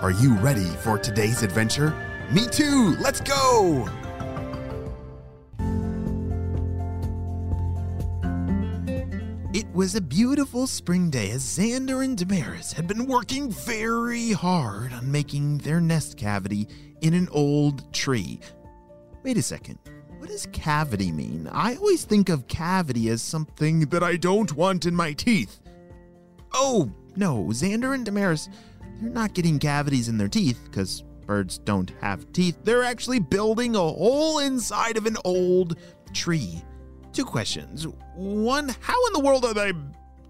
are you ready for today's adventure? Me too! Let's go! It was a beautiful spring day as Xander and Damaris had been working very hard on making their nest cavity in an old tree. Wait a second. What does cavity mean? I always think of cavity as something that I don't want in my teeth. Oh, no, Xander and Damaris, they're not getting cavities in their teeth because birds don't have teeth. They're actually building a hole inside of an old tree. Two questions. One, how in the world are they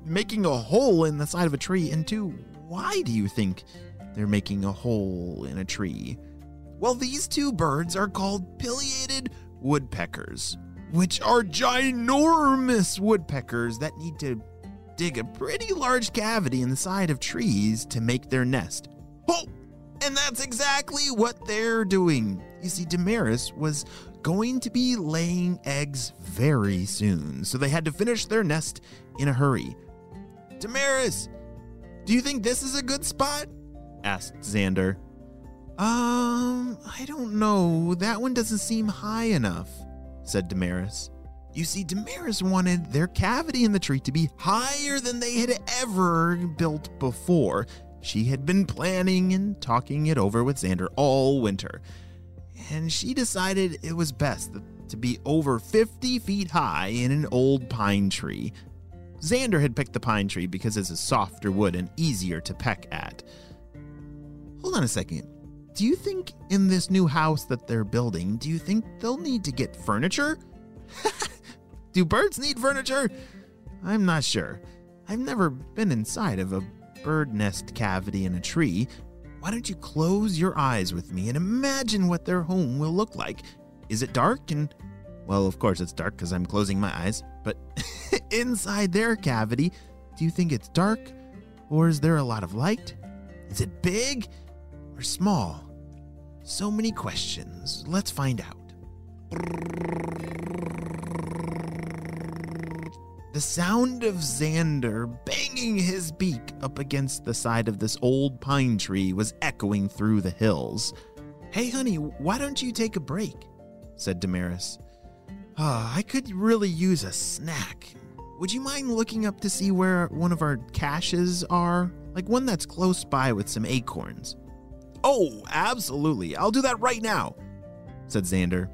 making a hole in the side of a tree? And two, why do you think they're making a hole in a tree? Well, these two birds are called pileated woodpeckers, which are ginormous woodpeckers that need to dig a pretty large cavity in the side of trees to make their nest. Oh, and that's exactly what they're doing. You see, Damaris was going to be laying eggs very soon, so they had to finish their nest in a hurry. Damaris, do you think this is a good spot? asked Xander. Um, I don't know. That one doesn't seem high enough, said Damaris. You see, Damaris wanted their cavity in the tree to be higher than they had ever built before. She had been planning and talking it over with Xander all winter, and she decided it was best to be over 50 feet high in an old pine tree. Xander had picked the pine tree because it's a softer wood and easier to peck at. Hold on a second. Do you think in this new house that they're building, do you think they'll need to get furniture? Do birds need furniture? I'm not sure. I've never been inside of a bird nest cavity in a tree. Why don't you close your eyes with me and imagine what their home will look like? Is it dark? And, well, of course it's dark because I'm closing my eyes, but inside their cavity, do you think it's dark? Or is there a lot of light? Is it big or small? So many questions. Let's find out. The sound of Xander banging his beak up against the side of this old pine tree was echoing through the hills. Hey, honey, why don't you take a break? said Damaris. Ah, I could really use a snack. Would you mind looking up to see where one of our caches are? Like one that's close by with some acorns. Oh, absolutely. I'll do that right now, said Xander.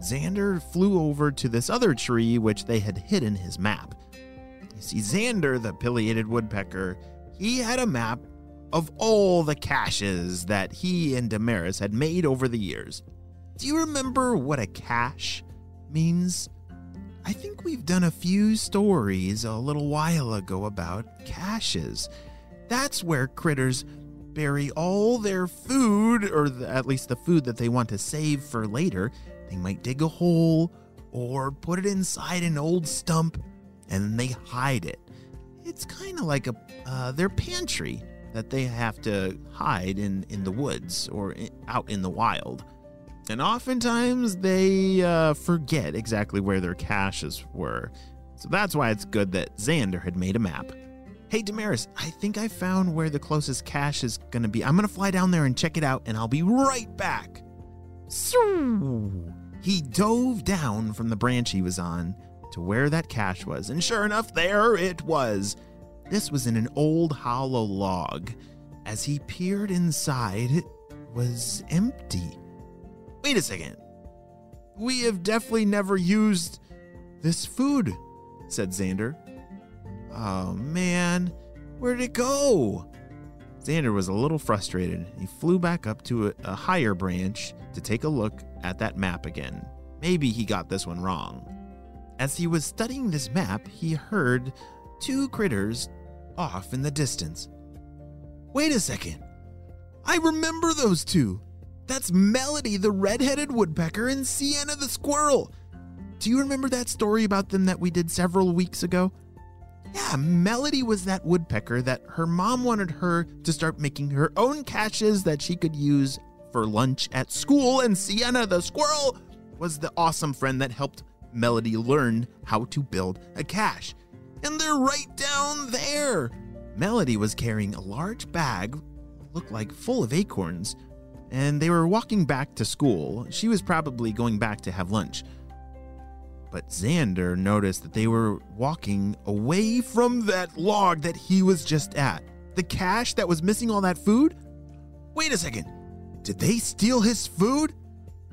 Xander flew over to this other tree which they had hidden his map. You see, Xander, the pileated woodpecker, he had a map of all the caches that he and Damaris had made over the years. Do you remember what a cache means? I think we've done a few stories a little while ago about caches. That's where critters bury all their food, or at least the food that they want to save for later, they might dig a hole or put it inside an old stump and they hide it. It's kind of like a uh, their pantry that they have to hide in, in the woods or in, out in the wild. And oftentimes they uh, forget exactly where their caches were. So that's why it's good that Xander had made a map. Hey, Damaris, I think I found where the closest cache is going to be. I'm going to fly down there and check it out, and I'll be right back. He dove down from the branch he was on to where that cache was, and sure enough, there it was. This was in an old hollow log. As he peered inside, it was empty. Wait a second. We have definitely never used this food, said Xander. Oh man, where'd it go? Xander was a little frustrated. He flew back up to a, a higher branch to take a look at that map again. Maybe he got this one wrong. As he was studying this map, he heard two critters off in the distance. Wait a second. I remember those two. That's Melody, the red-headed woodpecker, and Sienna the squirrel. Do you remember that story about them that we did several weeks ago? Yeah, Melody was that woodpecker that her mom wanted her to start making her own caches that she could use for lunch at school, and Sienna the squirrel was the awesome friend that helped Melody learn how to build a cache. And they're right down there. Melody was carrying a large bag, looked like full of acorns, and they were walking back to school. She was probably going back to have lunch. But Xander noticed that they were walking away from that log that he was just at. The cache that was missing all that food? Wait a second. Did they steal his food?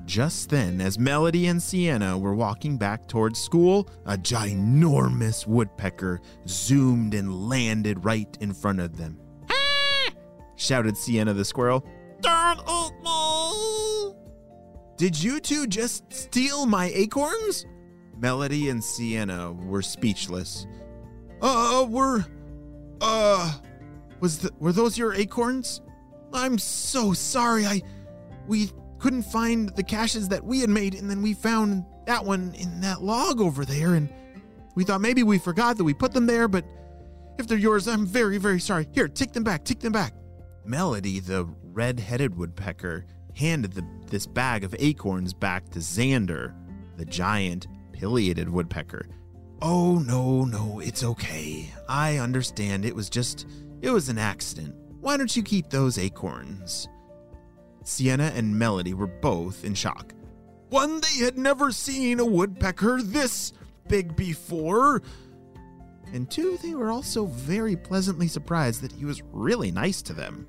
Just then, as Melody and Sienna were walking back towards school, a ginormous woodpecker zoomed and landed right in front of them. Ah! shouted Sienna the squirrel. Don't eat me! Did you two just steal my acorns? Melody and Sienna were speechless. Uh, were, uh, was the, were those your acorns? I'm so sorry. I, we couldn't find the caches that we had made, and then we found that one in that log over there, and we thought maybe we forgot that we put them there, but if they're yours, I'm very, very sorry. Here, take them back, take them back. Melody, the red headed woodpecker, handed the, this bag of acorns back to Xander, the giant pileated woodpecker. Oh, no, no, it's okay. I understand. It was just, it was an accident. Why don't you keep those acorns? Sienna and Melody were both in shock. One, they had never seen a woodpecker this big before. And two, they were also very pleasantly surprised that he was really nice to them.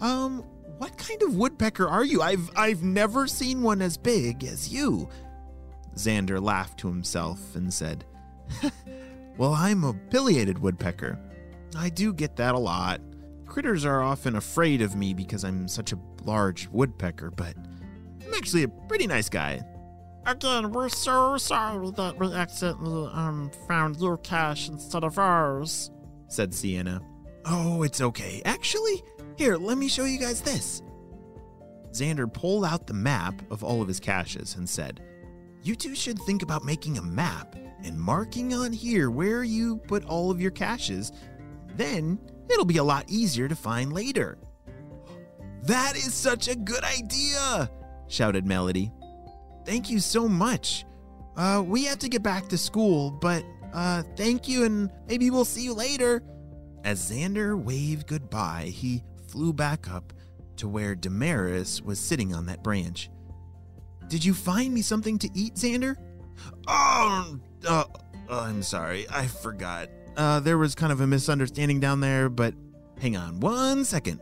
Um, what kind of woodpecker are you? I've I've never seen one as big as you. Xander laughed to himself and said, Well, I'm a pileated woodpecker. I do get that a lot. Critters are often afraid of me because I'm such a large woodpecker, but I'm actually a pretty nice guy. Again, we're so sorry that we accidentally um found your cache instead of ours, said Sienna. Oh, it's okay. Actually, here, let me show you guys this. Xander pulled out the map of all of his caches and said, You two should think about making a map and marking on here where you put all of your caches. Then It'll be a lot easier to find later. That is such a good idea, shouted Melody. Thank you so much. Uh, we have to get back to school, but uh, thank you and maybe we'll see you later. As Xander waved goodbye, he flew back up to where Damaris was sitting on that branch. Did you find me something to eat, Xander? Oh, uh, I'm sorry, I forgot. Uh, there was kind of a misunderstanding down there, but hang on one second.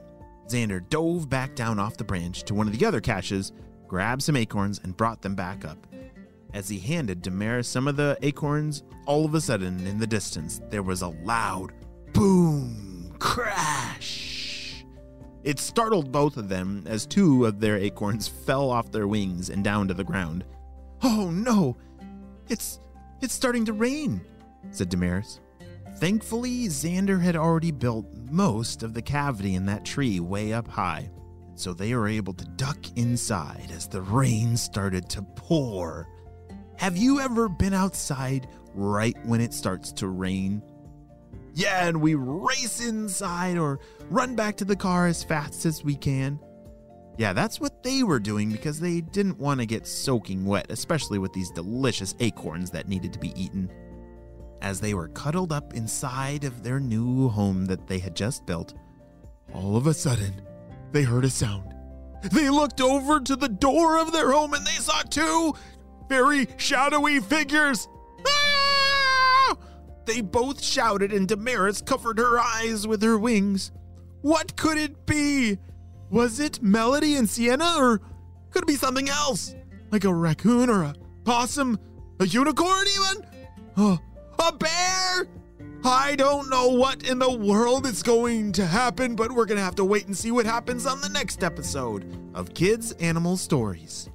Xander dove back down off the branch to one of the other caches, grabbed some acorns, and brought them back up. As he handed Damaris some of the acorns, all of a sudden, in the distance, there was a loud boom crash. It startled both of them as two of their acorns fell off their wings and down to the ground. Oh no! It's it's starting to rain, said Damaris. Thankfully, Xander had already built most of the cavity in that tree way up high, so they were able to duck inside as the rain started to pour. Have you ever been outside right when it starts to rain? Yeah, and we race inside or run back to the car as fast as we can. Yeah, that's what they were doing because they didn't want to get soaking wet, especially with these delicious acorns that needed to be eaten as they were cuddled up inside of their new home that they had just built, all of a sudden, they heard a sound. They looked over to the door of their home and they saw two very shadowy figures. Ah! They both shouted, and Damaris covered her eyes with her wings. What could it be? Was it Melody and Sienna, or could it be something else? Like a raccoon or a possum? A unicorn, even? Oh, a bear? I don't know what in the world is going to happen, but we're going to have to wait and see what happens on the next episode of Kids Animal Stories.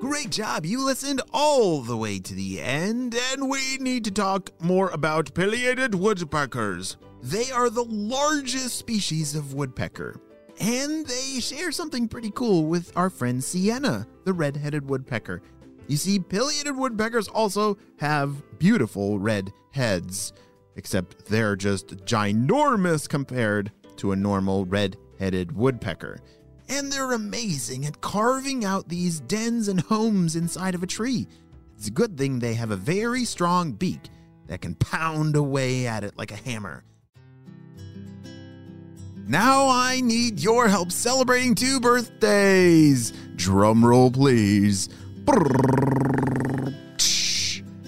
Great job. You listened all the way to the end, and we need to talk more about pileated woodpeckers. They are the largest species of woodpecker, and they share something pretty cool with our friend Sienna, the red headed woodpecker. You see, pileated woodpeckers also have beautiful red heads, except they're just ginormous compared to a normal red headed woodpecker and they're amazing at carving out these dens and homes inside of a tree. It's a good thing they have a very strong beak that can pound away at it like a hammer. Now I need your help celebrating two birthdays. Drum roll, please.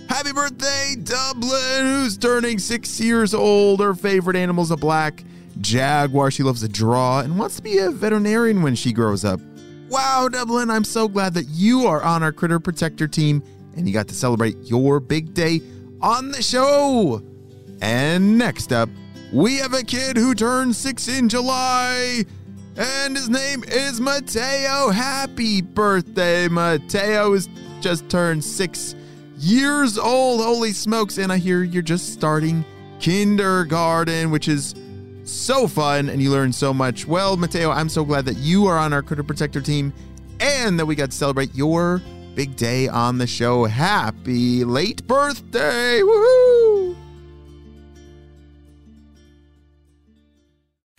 Happy birthday, Dublin, who's turning six years old. Her favorite animal's a black jaguar. She loves to draw and wants to be a veterinarian when she grows up. Wow, Dublin, I'm so glad that you are on our Critter Protector team and you got to celebrate your big day on the show. And next up, we have a kid who turns six in July, and his name is Mateo. Happy birthday, Mateo is just turned six years old. Holy smokes! And I hear you're just starting kindergarten, which is so fun and you learn so much. Well, Mateo, I'm so glad that you are on our Critter Protector team and that we got to celebrate your big day on the show. Happy late birthday! Woohoo!